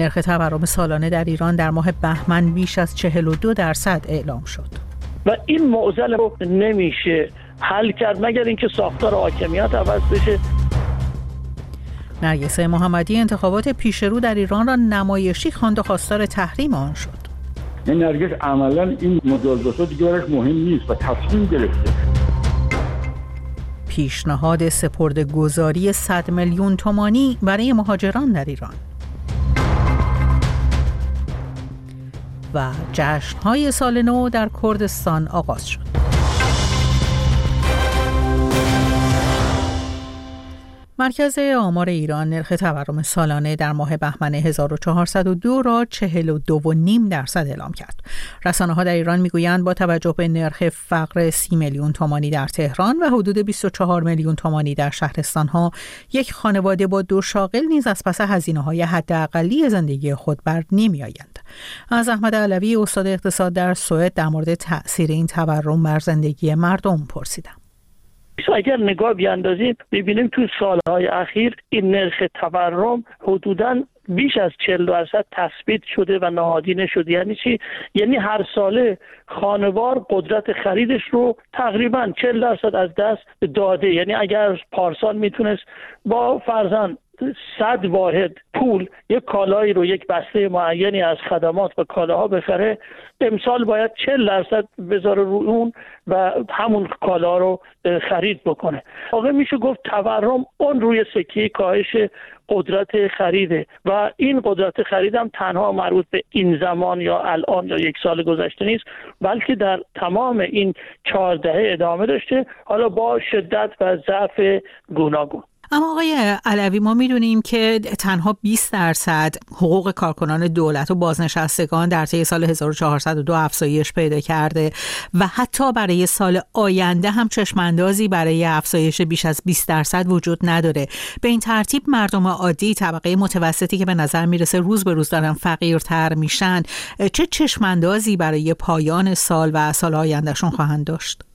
نرخ تورم سالانه در ایران در ماه بهمن بیش از 42 درصد اعلام شد. و این معضل رو نمیشه حل کرد مگر اینکه ساختار حاکمیت عوض بشه. نرگس محمدی انتخابات پیشرو در ایران را نمایشی خواند و خواستار تحریم آن شد. این نرگس عملا این مجازات دیگه مهم نیست و تصمیم گرفته. پیشنهاد سپرد گذاری 100 میلیون تومانی برای مهاجران در ایران. و جشنهای سال نو در کردستان آغاز شد. مرکز آمار ایران نرخ تورم سالانه در ماه بهمن 1402 را 42.5 درصد اعلام کرد. رسانه ها در ایران می‌گویند با توجه به نرخ فقر 30 میلیون تومانی در تهران و حدود 24 میلیون تومانی در شهرستان ها یک خانواده با دو شاغل نیز از پس هزینه های حداقلی زندگی خود بر نمی آیند. از احمد علوی استاد اقتصاد در سوئد در مورد تاثیر این تورم بر زندگی مردم پرسیدم. اگر نگاه بیاندازیم ببینیم تو سالهای اخیر این نرخ تورم حدودا بیش از 40 درصد تثبیت شده و نهادینه شده. یعنی چی؟ یعنی هر ساله خانوار قدرت خریدش رو تقریبا 40 درصد از دست داده. یعنی اگر پارسال می‌تونست با فرزن صد واحد پول یک کالایی رو یک بسته معینی از خدمات و کالاها بخره. امسال باید چل درصد بذاره رو اون و همون کالا رو خرید بکنه. واقع میشه گفت تورم اون روی سکه کاهش قدرت خریده و این قدرت خرید هم تنها مربوط به این زمان یا الان یا یک سال گذشته نیست بلکه در تمام این چهار دهه ادامه داشته. حالا با شدت و ضعف گوناگون. اما آقای علوی ما می‌دونیم که تنها 20 درصد حقوق کارکنان دولت و بازنشستگان در طی سال 1402 افزایش پیدا کرده و حتی برای سال آینده هم چشماندازی برای افزایش بیش از 20 درصد وجود نداره. به این ترتیب مردم عادی طبقه متوسطی که به نظر می‌رسه روز به روز دارن فقیرتر میشن چه چشماندازی برای پایان سال و سال آیندهشون خواهند داشت؟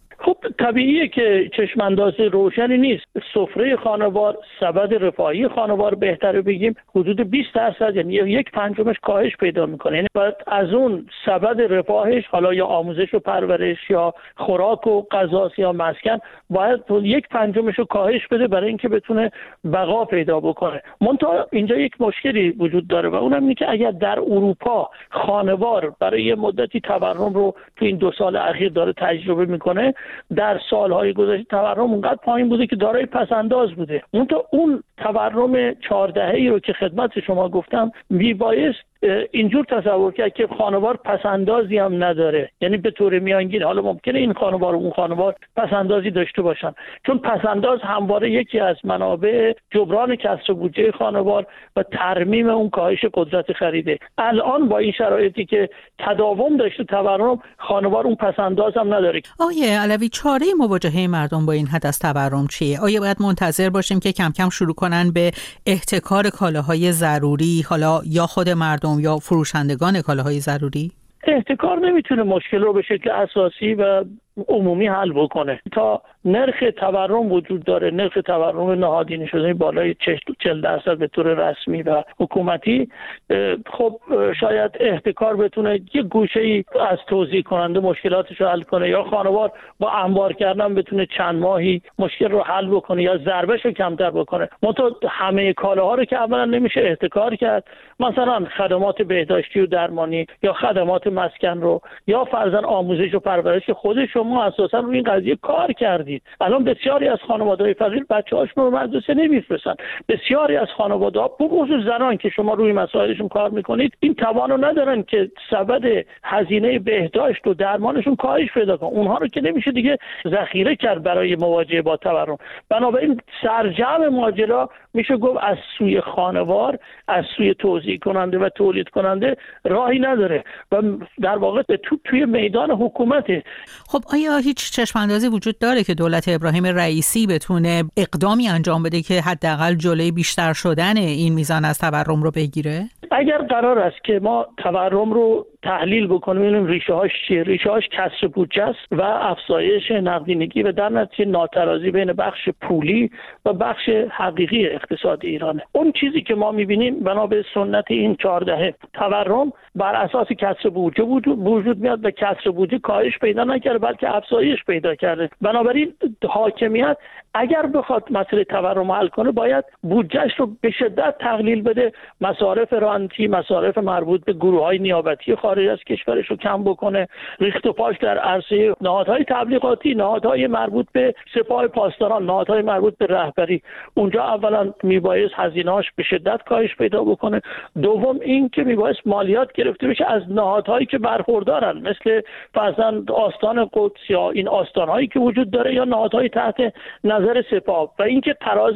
طبیعیه که چشمانداز روشنی نیست. سفره خانوار سبد رفاهی خانوار بهتره بگیم. حدود 20 درصد یعنی یک پنجمش کاهش پیدا می‌کنه. یعنی باید از اون سبد رفاهش حالا یا آموزش و پرورش یا خوراک و غذا یا مسکن باید یک پنجمش رو کاهش بده برای اینکه بتونه بقا پیدا بکنه. منتها اینجا یک مشکلی وجود داره و اونم اینه که اگر در اروپا خانوار برای یه مدتی تورم رو تو این دو سال اخیر داره تجربه می‌کنه در سالهای گذشته تورم اونقدر پایین بوده که دارای پسنداز بوده. اون اون تورم چهارده ای رو که خدمت شما گفتم میبایست اینجور تصور کرد که خانوار پسندازی هم نداره. یعنی به طور میانگین حالا ممکنه این خانوار و اون خانوار پسندازی داشته باشن. چون پسنداز همواره یکی از منابع جبران کسر بودجه خانوار و ترمیم اون کاهش قدرت خریده. الان با این شرایطی که تداوم داشته تورم خانوار اون پسنداز هم نداره. آیه علوی چاره مواجهه مردم با این حد از تورم چیه؟ آیا باید منتظر باشیم که کم کم شروع کنن به احتکار کالاهای ضروری حالا یا خود مردم یا فروشندگان کالاهای ضروری؟ احتکار نمی‌تونه مشکل رو به شکل اساسی و عمومی حل بکنه. تا نرخ تورم وجود داره نرخ تورم نهادینه شده بالای 40 درصد به طور رسمی و حکومتی خب شاید احتکار بتونه یه گوشه ای از توضیح کننده مشکلاتش رو حل کنه یا خانوار با انبار کردن بتونه چند ماهی مشکل رو حل بکنه یا ضربش رو کمتر بکنه. منتها همه کالاها رو که اولا نمیشه احتکار کرد. مثلا خدمات بهداشتی و درمانی یا خدمات مسکن رو یا فرزن آموزش و پرورش خودش شما اساسا روی این قضیه کار کردید. الان بسیاری از خانواده‌های فقیر بچه‌هاشون رو مدرسه نمیفرستن. بسیاری از خانواده ها خصوص زنان که شما روی مسائلشون کار می‌کنید این توان رو ندارن که سبد هزینه بهداشت و درمانشون کاهش پیدا کنه اونها رو که نمیشه دیگه ذخیره کرد برای مواجهه با تورم. بنابراین سرجم ماجرا میشه گفت از سوی خانوار از سوی توزیع کننده و تولید کننده راهی نداره و در واقع تو توی میدان حکومته. خب آیا هیچ چشم وجود داره که دولت ابراهیم رئیسی بتونه اقدامی انجام بده که حداقل جلوی بیشتر شدن این میزان از تورم رو بگیره؟ اگر قرار است که ما تورم رو تحلیل بکنیم ببینیم ریشه هاش چیه؟ ریشه هاش کسر بودجه است و افزایش نقدینگی و در نتیجه ناترازی بین بخش پولی و بخش حقیقی اقتصاد ایرانه. اون چیزی که ما می‌بینیم بنا به سنت این چهار دهه تورم بر اساس کسر بودجه وجود میاد و کسر بودجه کاهش پیدا نکرده بلکه افزایش پیدا کرده. بنابراین حاکمیت اگر بخواد مسئله تورم حل کنه باید بودجهش رو به شدت تقلیل بده. مصارف رانتی مصارف مربوط به گروه های نیابتی خارج از کشورش رو کم بکنه. ریخت و پاش در عرصه نهادهای تبلیغاتی نهادهای مربوط به سپاه پاسداران نهادهای مربوط به رهبری. اونجا اولا میبایست هزینهاش به شدت کاهش پیدا بکنه. دوم این که میبایست مالیات گرفته بشه از نهادهایی که برخوردارن مثل فرزن آستان قدس یا این آستانهایی که وجود داره یا نهادهای تحت نظر سپاه و اینکه تراز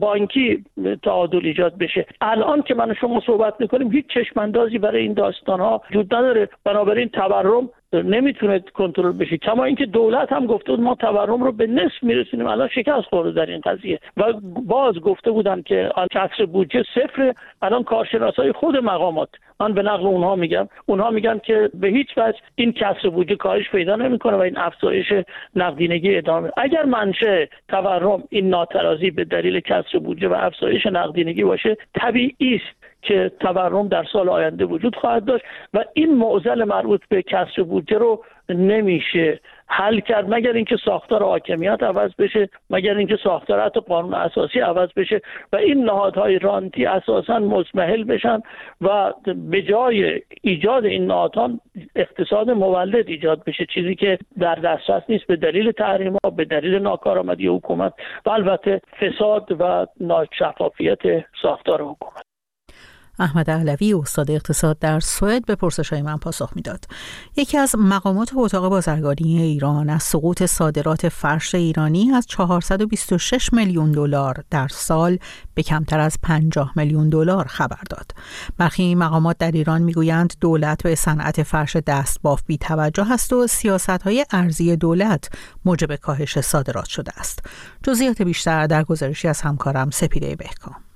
بانکی تعادل ایجاد بشه. الان که من شما صحبت می‌کنیم هیچ چشماندازی برای این داستان ها وجود نداره. بنابراین تورم نمی‌تونه کنترل بشه. کما اینکه دولت هم گفته بود ما تورم رو به نصف میرسونیم. الان شکست خورده در این قضیه. و باز گفته بودن که کسر بودجه صفر الان کارشناسای خود مقامات. من به نقل اونها میگم. اونها میگن که به هیچ وجه این کسر بودجه کاهش پیدا نمی‌کنه و این افزایش نقدینگی ادامه. اگر منشه تورم این ناترازی به دلیل کسر بودجه و افزایش نقدینگی باشه طبیعی است. که تورم در سال آینده وجود خواهد داشت و این معضل مربوط به کسر بودجه رو نمیشه حل کرد مگر اینکه ساختار حاکمیت عوض بشه مگر اینکه ساختار حتی قانون اساسی عوض بشه و این نهادهای رانتی اساسا مزمحل بشن و به جای ایجاد این نهادها اقتصاد مولد ایجاد بشه چیزی که در دسترس نیست به دلیل تحریم به دلیل ناکارآمدی حکومت و البته فساد و ناشفافیت ساختار حکومت. احمد علوی استاد اقتصاد در سوئد به پرسش های من پاسخ می‌داد. یکی از مقامات اتاق بازرگانی ایران از سقوط صادرات فرش ایرانی از 426 میلیون دلار در سال به کمتر از 50 میلیون دلار خبر داد. برخی مقامات در ایران می‌گویند دولت به صنعت فرش دستباف بی توجه است و سیاست های ارزی دولت موجب کاهش صادرات شده است. جزئیات بیشتر در گزارشی از همکارم سپیده بهکام.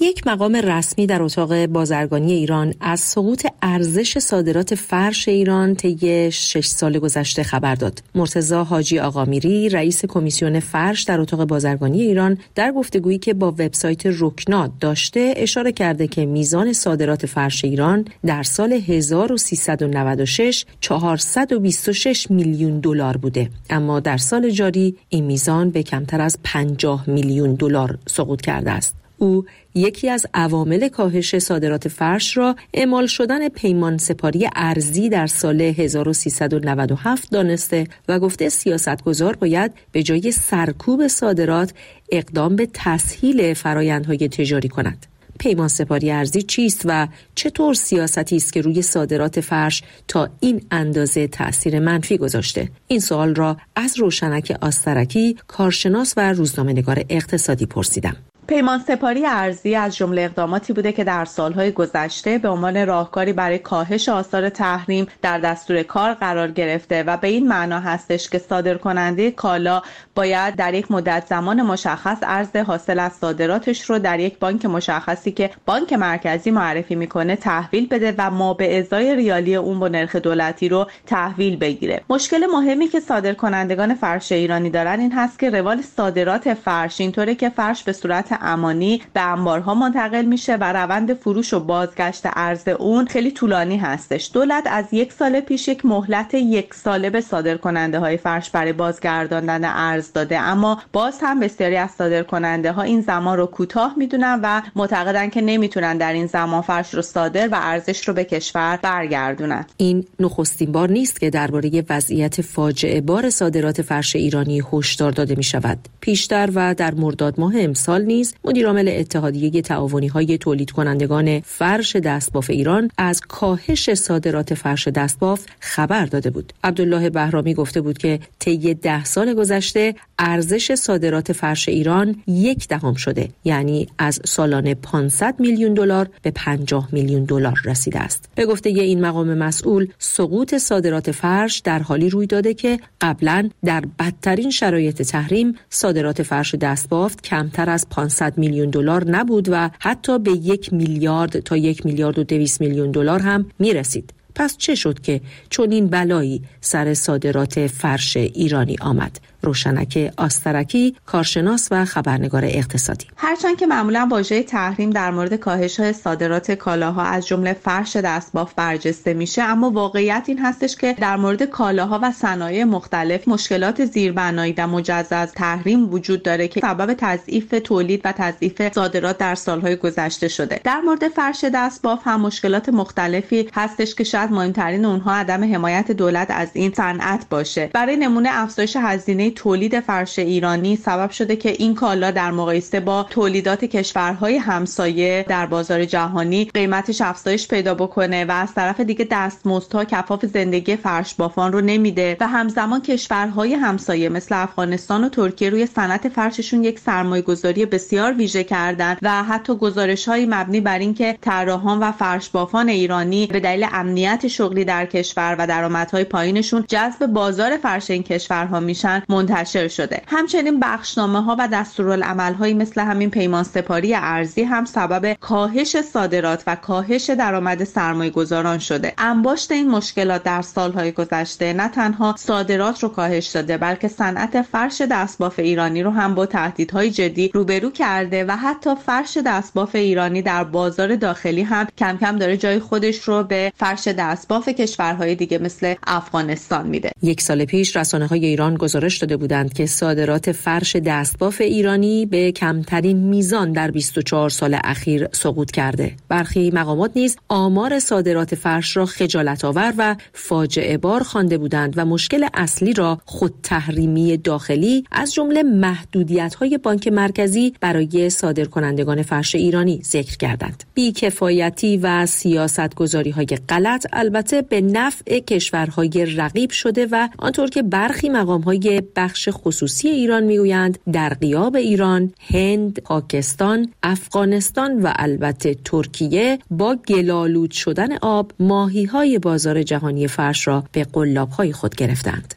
یک مقام رسمی در اتاق بازرگانی ایران از سقوط ارزش صادرات فرش ایران طی شش سال گذشته خبر داد. مرتزا حاجی آقامیری رئیس کمیسیون فرش در اتاق بازرگانی ایران در گفتگویی که با وبسایت رکنات داشته اشاره کرده که میزان صادرات فرش ایران در سال 1396 426 میلیون دلار بوده اما در سال جاری این میزان به کمتر از 50 میلیون دلار سقوط کرده است. او یکی از عوامل کاهش صادرات فرش را اعمال شدن پیمان سپاری ارزی در سال 1397 دانسته و گفته سیاستگزار باید به جای سرکوب صادرات اقدام به تسهیل فرایندهای تجاری کند. پیمان سپاری ارزی چیست و چطور سیاستی است که روی صادرات فرش تا این اندازه تاثیر منفی گذاشته این سوال را از روشنک آسترکی کارشناس و روزنامه‌نگار اقتصادی پرسیدم پیمان سپاری ارزی از جمله اقداماتی بوده که در سالهای گذشته به عنوان راهکاری برای کاهش آثار تحریم در دستور کار قرار گرفته و به این معنا هستش که صادر کننده کالا باید در یک مدت زمان مشخص ارز حاصل از صادراتش رو در یک بانک مشخصی که بانک مرکزی معرفی می‌کنه تحویل بده و ما به ازای ریالی اون با نرخ دولتی رو تحویل بگیره. مشکل مهمی که صادر کنندگان فرش ایرانی دارن این هست که روال صادرات فرش اینطوره که فرش به صورت امانی به انبارها منتقل میشه و روند فروش و بازگشت ارز اون خیلی طولانی هستش. دولت از یک سال پیش یک مهلت یک ساله به صادر کننده های فرش برای بازگرداندن ارز داده. اما باز هم بسیاری از صادر کننده ها این زمان رو کوتاه می‌دونن و معتقدن که نمی‌تونن در این زمان فرش رو صادر و ارزش رو به کشور برگردونن. این نخستین بار نیست که درباره وضعیت فاجعه بار صادرات فرش ایرانی هشدار داده می شود پیشتر و در مرداد ماه امسال نیز مدیرعامل اتحادیه تعاونی های تولید کنندگان فرش دستباف ایران از کاهش صادرات فرش دستباف خبر داده بود. عبدالله بهرامی گفته بود که طی ده سال گذشته ارزش صادرات فرش ایران یک دهم شده یعنی از سالانه 500 میلیون دلار به 50 میلیون دلار رسیده است. به گفته این مقام مسئول سقوط صادرات فرش در حالی روی داده که قبلا در بدترین شرایط تحریم صادرات فرش دستبافت کمتر از 500 400 میلیون دلار نبود و حتی به یک میلیارد تا یک میلیارد و دویست میلیون دلار هم می رسید. پس چه شد که چون این بلایی سر صادرات فرش ایرانی آمد روشنک آسترکی کارشناس و خبرنگار اقتصادی. هرچند که معمولا واژه تحریم در مورد کاهش صادرات کالاها از جمله فرش دستباف برجسته میشه اما واقعیت این هستش که در مورد کالاها و صنایع مختلف مشکلات زیربنایی و مجزا تحریم وجود داره که سبب تضعیف تولید و تضعیف صادرات در سالهای گذشته شده. در مورد فرش دستباف هم مشکلات مختلفی هستش که شاید مهمترین اونها عدم حمایت دولت از این صنعت باشه. برای نمونه افزایش هزینه تولید فرش ایرانی سبب شده که این کالا در مقایسه با تولیدات کشورهای همسایه در بازار جهانی قیمتش افزایش پیدا بکنه و از طرف دیگه دستمزدها کفاف زندگی فرش بافان رو نمیده و همزمان کشورهای همسایه مثل افغانستان و ترکیه روی صنعت فرششون یک سرمایه گذاری بسیار ویژه کردن و حتی گزارش های مبنی بر اینکه طراحان و فرش بافان ایرانی به دلیل امنیت شغلی در کشور و درآمدهای پایینشون جذب بازار فرش این کشورها میشن منتشر شده. همچنین بخشنامه ها و دستورالعمل هایی مثل همین پیمان سپاری ارزی هم سبب کاهش صادرات و کاهش درآمد سرمایه گذاران شده. انباشت این مشکلات در سالهای گذشته نه تنها صادرات رو کاهش داده بلکه صنعت فرش دستباف ایرانی رو هم با تهدیدهای جدی روبرو کرده و حتی فرش دستباف ایرانی در بازار داخلی هم کم کم داره جای خودش رو به فرش دستباف کشورهای دیگه مثل افغانستان میده. یک سال پیش رسانه های ایران گزارش داده بودند که صادرات فرش دستباف ایرانی به کمترین میزان در 24 سال اخیر سقوط کرده. برخی مقامات نیز آمار صادرات فرش را خجالت آور و فاجعه بار خوانده بودند و مشکل اصلی را خود تحریمی داخلی از جمله محدودیت های بانک مرکزی برای صادرکنندگان فرش ایرانی ذکر کردند. بیکفایتی و سیاست گذاری های غلط البته به نفع کشورهای رقیب شده و آنطور که برخی مقام های بخش خصوصی ایران می‌گویند در قیاب ایران، هند، پاکستان، افغانستان و البته ترکیه با گلالود شدن آب ماهی های بازار جهانی فرش را به قلاب های خود گرفتند.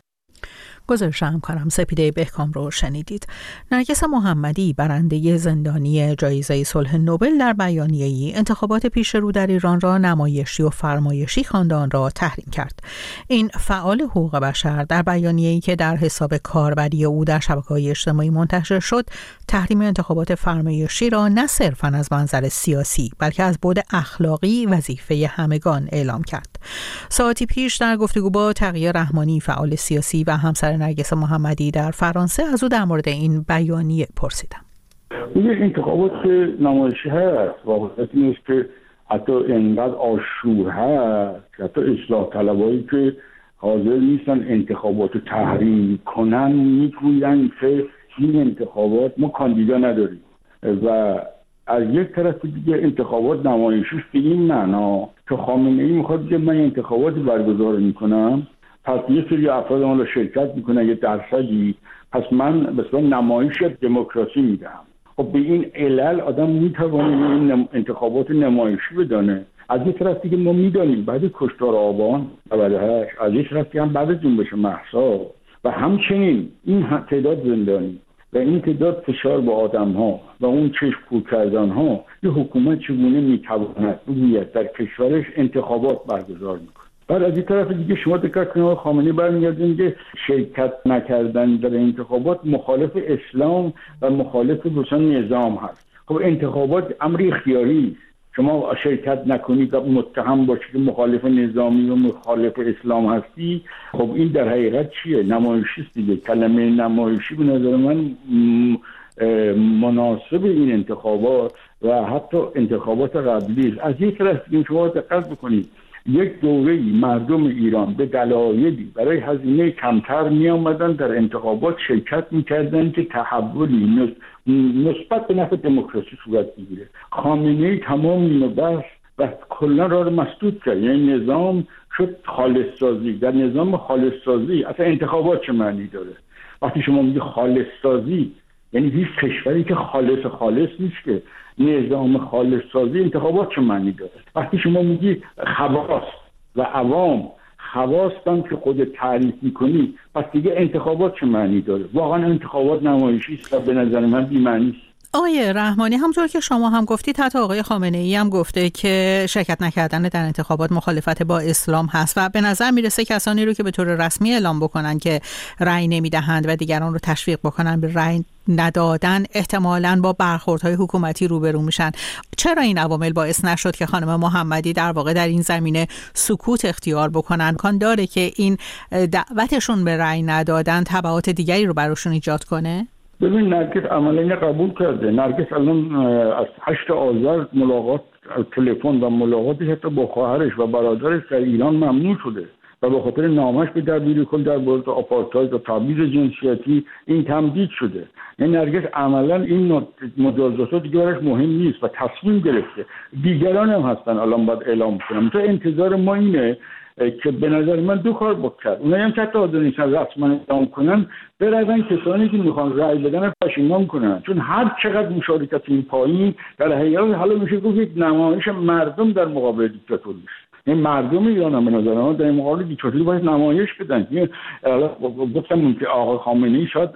گزارش همکارم سپیده بهکام رو شنیدید. نرگس محمدی برنده زندانی جایزه صلح نوبل در بیانیه‌ای انتخابات پیش رو در ایران را نمایشی و فرمایشی خواندان را تحریم کرد. این فعال حقوق بشر در بیانیه‌ای که در حساب کاربری او در شبکه‌های اجتماعی منتشر شد تحریم انتخابات فرمایشی را نه صرفا از منظر سیاسی بلکه از بود اخلاقی وظیفه همگان اعلام کرد. ساعتی پیش در گفتگو با تقیه رحمانی فعال سیاسی و همسر نرگس محمدی در فرانسه از او در مورد این بیانیه پرسیدم. این انتخابات نمایشی هست واقعیت نیست که حتی انقدر آشور هست حتی اصلاح طلبایی که حاضر نیستن انتخابات رو تحریم کنن می‌گوین که این انتخابات ما کاندیدا نداریم. و از یک طرف دیگه انتخابات نمایشیش به این معنا که خامنه ای می‌خواد که من انتخاباتی برگزار می‌کنم پس یه سری افراد ما شرکت می‌کنن یه درصدی. پس من به نمایش دموکراسی میدم خب به این علل آدم می‌توانه این انتخابات نمایشی بدانه. از یک طرف دیگه ما می‌دانیم بعد کشتار آبان 98 از یک طرف هم بعد جنبش محسا و همچنین این تعداد زندانی. و این تعداد فشار به آدم ها و اون چشم کور کردن ها یه حکومت چگونه می‌تواند بگوید در کشورش انتخابات برگزار می‌کنه بعد از این طرف دیگه شما دقت کنید خامنه‌ای برمیگردین که شرکت نکردن در انتخابات مخالف اسلام و مخالف روشن نظام هست. خب انتخابات امر اختیاری شما شرکت نکنید و متهم باشید که مخالف نظامی و مخالف اسلام هستی خب این در حقیقت چیه؟ نمایشی دیگه. کلمه نمایشی به نظر من مناسب این انتخابات و حتی انتخابات قبلی از یک طرف شما دقت بکنید یک دوره مردم ایران به دلایلی برای هزینه کمتر می آمدن در انتخابات شرکت می‌کردن که تحولی نسبت به نفع دموکراسی صورت بگیره. خامنه تمام اینو بس و کلا را رو مسدود کرد. یعنی نظام شد خالص سازی در نظام خالص سازی اصلا انتخابات چه معنی داره؟ وقتی شما میگی خالص سازی یعنی هیچ کشوری که خالص خالص نیست که نظام خالص سازی انتخابات چه معنی داره. وقتی شما میگی خواست و عوام خواستم که خود تعریف می‌کنی پس دیگه انتخابات چه معنی داره؟ واقعا انتخابات نمایشی است و به نظر من بی‌معنی است. آقای رحمانی همطور که شما هم گفتید حتی آقای خامنه ای هم گفته که شرکت نکردن در انتخابات مخالفت با اسلام هست و به نظر می‌رسه کسانی رو که به طور رسمی اعلام بکنن که رأی نمی‌دهند و دیگران رو تشویق بکنن به رأی ندادن احتمالا با برخوردهای حکومتی روبرو میشن. چرا این عوامل باعث نشد که خانم محمدی در واقع در این زمینه سکوت اختیار بکنن؟ کان داره که این دعوتشون به رأی ندادن تبعات دیگری رو براشون ایجاد کنه؟ ببین نرگس عملا قبول کرده. نرگس الان از هشت آذر ملاقات تلفن و ملاقاتش حتی با خواهرش و برادرش در ایران ممنوع شده و به خاطر نامش به دبیر کل در مورد آپارتاید و تبعیض جنسیتی این تمدید شده. این نرگس عملا این مجازات دیگه براش مهم نیست و تصمیم گرفته. دیگران هم هستن الان باید اعلام کنم. تو انتظار ما اینه که به نظر من دو کار بکرد اونایی هم که حتی حاضر نیستن رسما اعلام کنن برون کسانی که می‌خوان رأی بدن پشیمان کنن. چون هر چقدر مشارکت این پایین در حقیقت حالا میشه گفت یک نمایش مردم در مقابل دیکتاتوری این مردم ایران هم به نظر من در مقابل دیکتاتوری باید نمایش بدن. گفتم که آقای خامنه ای شاید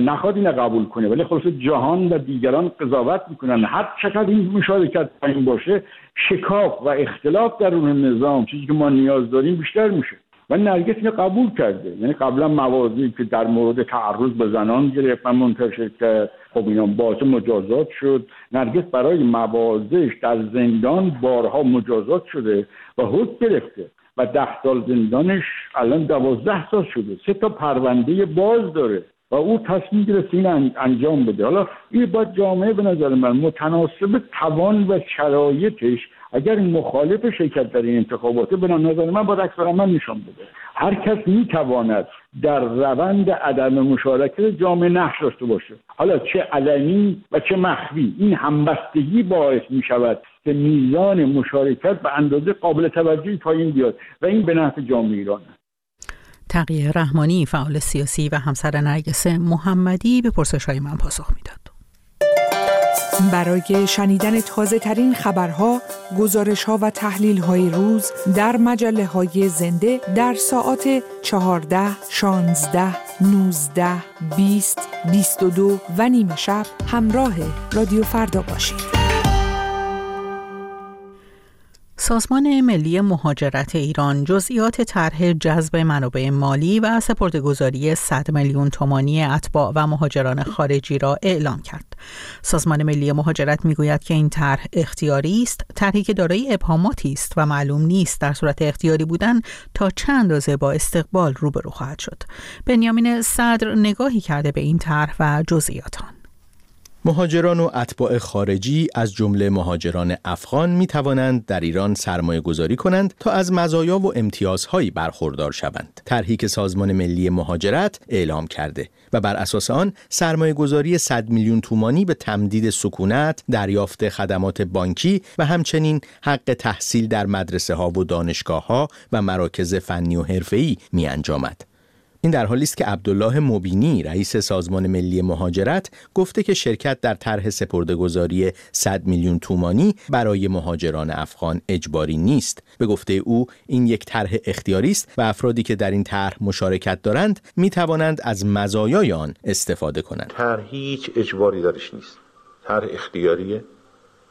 نخواد اینو قبول کنه ولی خلاص جهان و دیگران قضاوت می‌کنن. هر چقدر این مشارکت پایین باشه شکاف و اختلاف در اون نظام چیزی که ما نیاز داریم بیشتر میشه. و نرگس اینو قبول کرده. یعنی قبلا موازی که در مورد تعرض به زنان گرفت. و منتشر کرد خب اینا باعث مجازات شد. نرگس برای موازش در زندان بارها مجازات شده و حد گرفته و ده سال زندانش الان دوازده سال شده. سه تا پرونده باز داره. و او تصمیم گرفت این انجام بده. حالا این باید جامعه به نظر من متناسب توان و شرایطش اگر مخالف شرکت در این انتخابات به نظر من باید اکثر من نشان بده. هر کس می‌تواند در روند عدم مشارکت جامعه نقش داشته باشه. حالا چه علنی و چه مخفی این همبستگی باعث می شود که میزان مشارکت به اندازه قابل توجهی پایین بیاد و این به نفع جامعه ایران تقیه رحمانی فعال سیاسی و همسر نرگس محمدی به پرسش های من پاسخ می‌داد. برای شنیدن تازه ترین خبرها، گزارش ها و تحلیل های روز در مجله های زنده در ساعت 14, 16, 19, 20, 22 و نیمه شب همراه رادیو فردا باشید. سازمان ملی مهاجرت ایران جزئیات طرح جذب منابع مالی و سپردهگذاری 100 میلیون تومانی اتباع و مهاجران خارجی را اعلام کرد. سازمان ملی مهاجرت می‌گوید که این طرح اختیاری است، طرحی که دارای ابهاماتی است و معلوم نیست در صورت اختیاری بودن تا چند اندازه با استقبال روبرو خواهد شد. بنیامین صدر نگاهی کرده به این طرح و جزئیات آن. مهاجران و اتباع خارجی از جمله مهاجران افغان می توانند در ایران سرمایه گذاری کنند تا از مزایا و امتیازهایی برخوردار شوند. طرحی که سازمان ملی مهاجرت اعلام کرده و بر اساس آن سرمایه گذاری 100 میلیون تومانی به تمدید سکونت، دریافت خدمات بانکی و همچنین حق تحصیل در مدرسه ها و دانشگاه ها و مراکز فنی و حرفه‌ای می انجامد. این در حالی است که عبدالله مبینی رئیس سازمان ملی مهاجرت گفته که شرکت در طرح سپردهگذاری 100 میلیون تومانی برای مهاجران افغان اجباری نیست. به گفته او این یک طرح اختیاری است و افرادی که در این طرح مشارکت دارند می توانند از مزایای آن استفاده کنند. طرح هیچ اجباری درش نیست. طرح اختیاریه.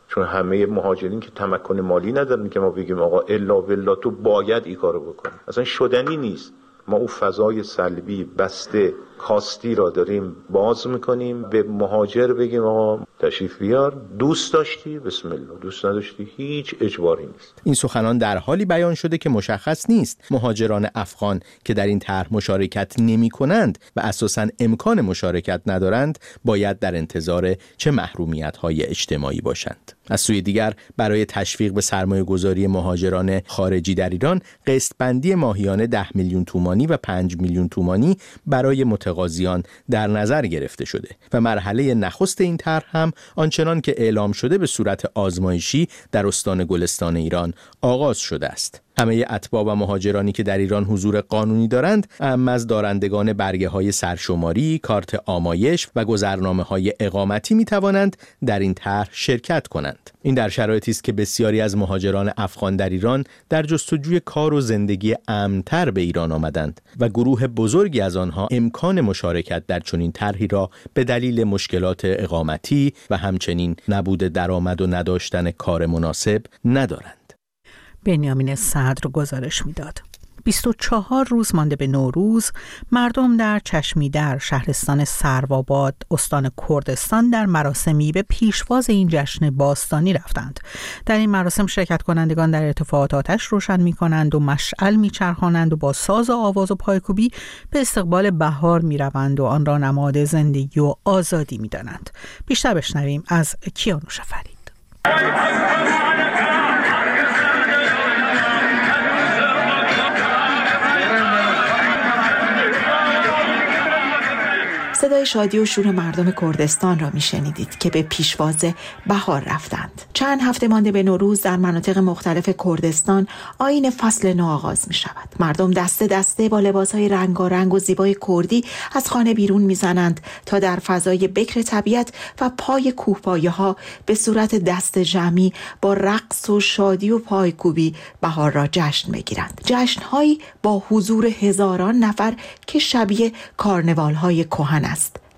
چون همه مهاجرین که تمکن مالی ندارن که ما بگیم آقا الا ولا تو باید این کارو بکنی. اصلا شدنی نیست. ما او فضای سلبی بسته کاستی را داریم باز می‌کنیم. به مهاجر بگیم آقا تشریف بیار. دوست داشتی؟ بسم الله. دوست نداشتی؟ هیچ اجباری نیست. این سخنان در حالی بیان شده که مشخص نیست. مهاجران افغان که در این طرح مشارکت نمی کنند و اساسا امکان مشارکت ندارند باید در انتظار چه محرومیت های اجتماعی باشند. از سوی دیگر برای تشویق به سرمایه گذاری مهاجران خارجی در ایران قسط بندی ماهیانه 10 میلیون تومانی و 5 میلیون تومانی برای متقاضیان در نظر گرفته شده و مرحله نخست این طرح هم آنچنان که اعلام شده به صورت آزمایشی در استان گلستان ایران آغاز شده است. همه اتباع و مهاجرانی که در ایران حضور قانونی دارند اما از دارندگان برگه های سرشماری، کارت آمایش و گذرنامه های اقامتی می توانند در این طرح شرکت کنند. این در شرایطی است که بسیاری از مهاجران افغان در ایران در جستجوی کار و زندگی امنتر به ایران آمدند و گروه بزرگی از آنها امکان مشارکت در چنین طرحی را به دلیل مشکلات اقامتی و همچنین نبود درآمد و نداشتن کار مناسب ندارند. بنیامین صدر گزارش می‌داد. 24 روز مانده به نوروز مردم در چشمی در شهرستان سرواباد استان کردستان در مراسمی به پیشواز این جشن باستانی رفتند در این مراسم شرکت کنندگان در ارتفاعات آتش روشن می کنند و مشعل می چرخانند و با ساز و آواز و پایکوبی به استقبال بهار می روند و آن را نماد زندگی و آزادی می دانند. بیشتر بشنویم از کیانوش فرید صدای شادی و شور مردم کردستان را میشنیدید که به پیشواز بهار رفتند. چند هفته مانده به نوروز در مناطق مختلف کردستان آین فصل نو آغاز می شود مردم دسته دسته با لباس های رنگارنگ و زیبای کردی از خانه بیرون می‌زنند تا در فضای بکر طبیعت و پای کوهپایه ها به صورت دست جمعی با رقص و شادی و پایکوبی بهار را جشن بگیرند. جشنهایی با حضور هزاران نفر که شبیه کارنوال های کهن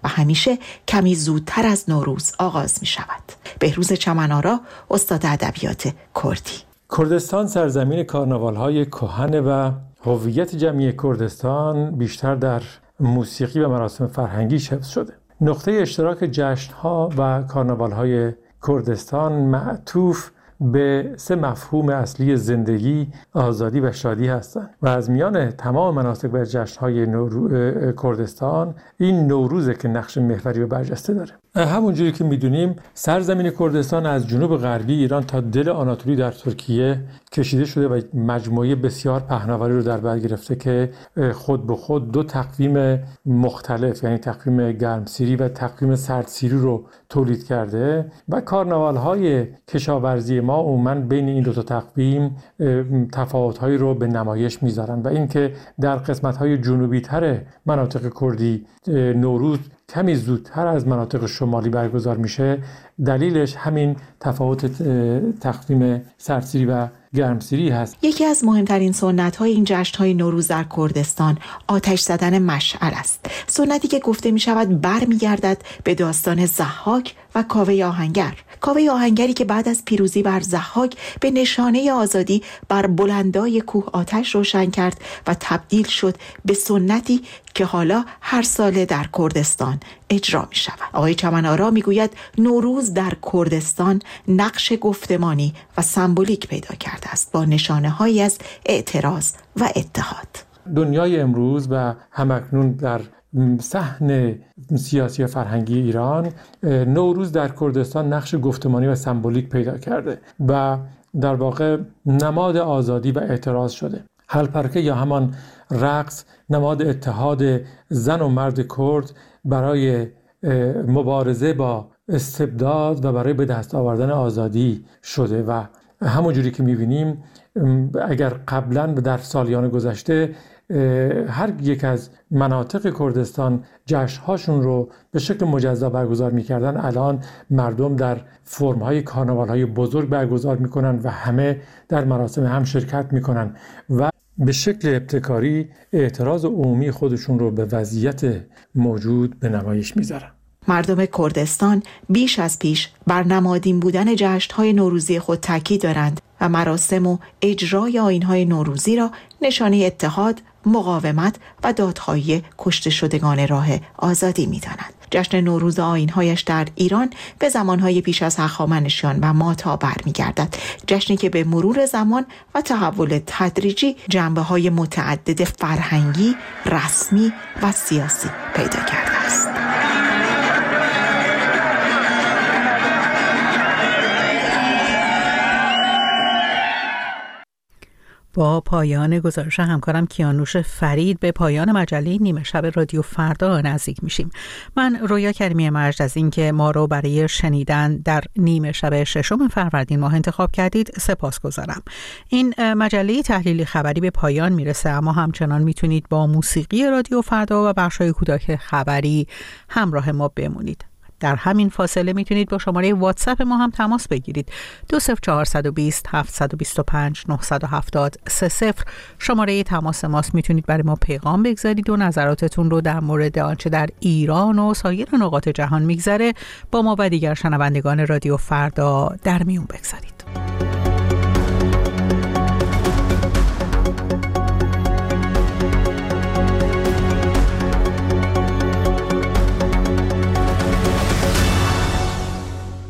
همیشه کمی زودتر از نوروز آغاز می شود. بهروز چمنارا استاد ادبیات کردی کردستان سرزمین کارناوال های کهن و هویت جمعی کردستان بیشتر در موسیقی و مراسم فرهنگی حفظ شده. نقطه اشتراک جشن ها و کارناوال های کردستان معطوف به سه مفهوم اصلی زندگی، آزادی و شادی هستند. و از میان تمام مناسک و جشنهای نورو... کردستان این نوروزه که نقش محوری و برجسته داره. همونجوری که می‌دونیم سرزمین کردستان از جنوب غربی ایران تا دل آناتولی در ترکیه کشیده شده و مجموعه بسیار پهناوری رو در بر گرفته که خود به خود دو تقویم مختلف یعنی تقویم گرمسیری و تقویم سردسیری رو تولید کرده و کارناوال های کشاورزی ما عموما بین این دو تا تقویم تفاوت هایی رو به نمایش می‌ذارن و اینکه در قسمت های جنوبی تر مناطق کردی نوروز کمی زودتر از مناطق شمالی برگزار میشه. دلیلش همین تفاوت تقویم سرسیری و گرمسیری هست. یکی از مهمترین سنت های این جشن های نوروز در کردستان آتش زدن مشعل است. سنتی که گفته می شود برمیگردد به داستان زحاک و کاوه آهنگر. کاوه آهنگری که بعد از پیروزی بر زحاک به نشانه آزادی بر بلندای کوه آتش روشن کرد و تبدیل شد به سنتی که حالا هر ساله در کردستان اجرا می شود. آقای چمنارا می گوید نوروز در کردستان نقش گفتمانی و سمبولیک پیدا کرده است با نشانه هایی از اعتراض و اتحاد. دنیای امروز و همکنون در صحن سیاسی و فرهنگی ایران نوروز در کردستان نقش گفتمانی و سمبولیک پیدا کرده و در واقع نماد آزادی و اعتراض شده. هلپرکه یا همان رقص نماد اتحاد زن و مرد کرد برای مبارزه با استبداد و برای به دست آوردن آزادی شده و همونجوری که می‌بینیم اگر قبلا در سالیان گذشته هر یک از مناطق کردستان جشنهاشون رو به شکل مجزا برگزار می‌کردن. الان مردم در فرم های کارناوال های بزرگ برگزار می‌کنن و همه در مراسم هم شرکت می‌کنن و به شکل ابتکاری اعتراض عمومی خودشون رو به وضعیت موجود به نمایش می‌ذارن. مردم کردستان بیش از پیش بر نمادین بودن جشنهای نوروزی خود تاکید دارند و مراسم و اجرای آینهای نوروزی را نشانه اتحاد، مقاومت و دادخواهی کشته شدگان راه آزادی می‌دانند. جشن نوروز آینهایش در ایران به زمانهای پیش از هخامنشیان و ماتا برمیگردد جشنی که به مرور زمان و تحول تدریجی جنبه های متعدد فرهنگی، رسمی و سیاسی پیدا کرده است. با پایان گزارش همکارم کیانوش فرید به پایان مجله نیمه شب رادیو فردا نزدیک میشیم. من رویا کریمی مرج از اینکه ما رو برای شنیدن در نیمه شب ششم فروردین ماه انتخاب کردید سپاس گذارم این مجله تحلیلی خبری به پایان می‌رسه اما همچنان می‌تونید با موسیقی رادیو فردا و بخشای کودک خبری همراه ما بمونید. در همین فاصله می‌تونید با شماره واتساپ ما هم تماس بگیرید. 20420 725 970 30 شماره تماس ماست. می‌تونید برای ما پیغام بگذارید و نظراتتون رو در مورد آنچه در ایران و سایر نقاط جهان میگذره با ما و دیگر شنوندگان رادیو فردا در میون بگذارید.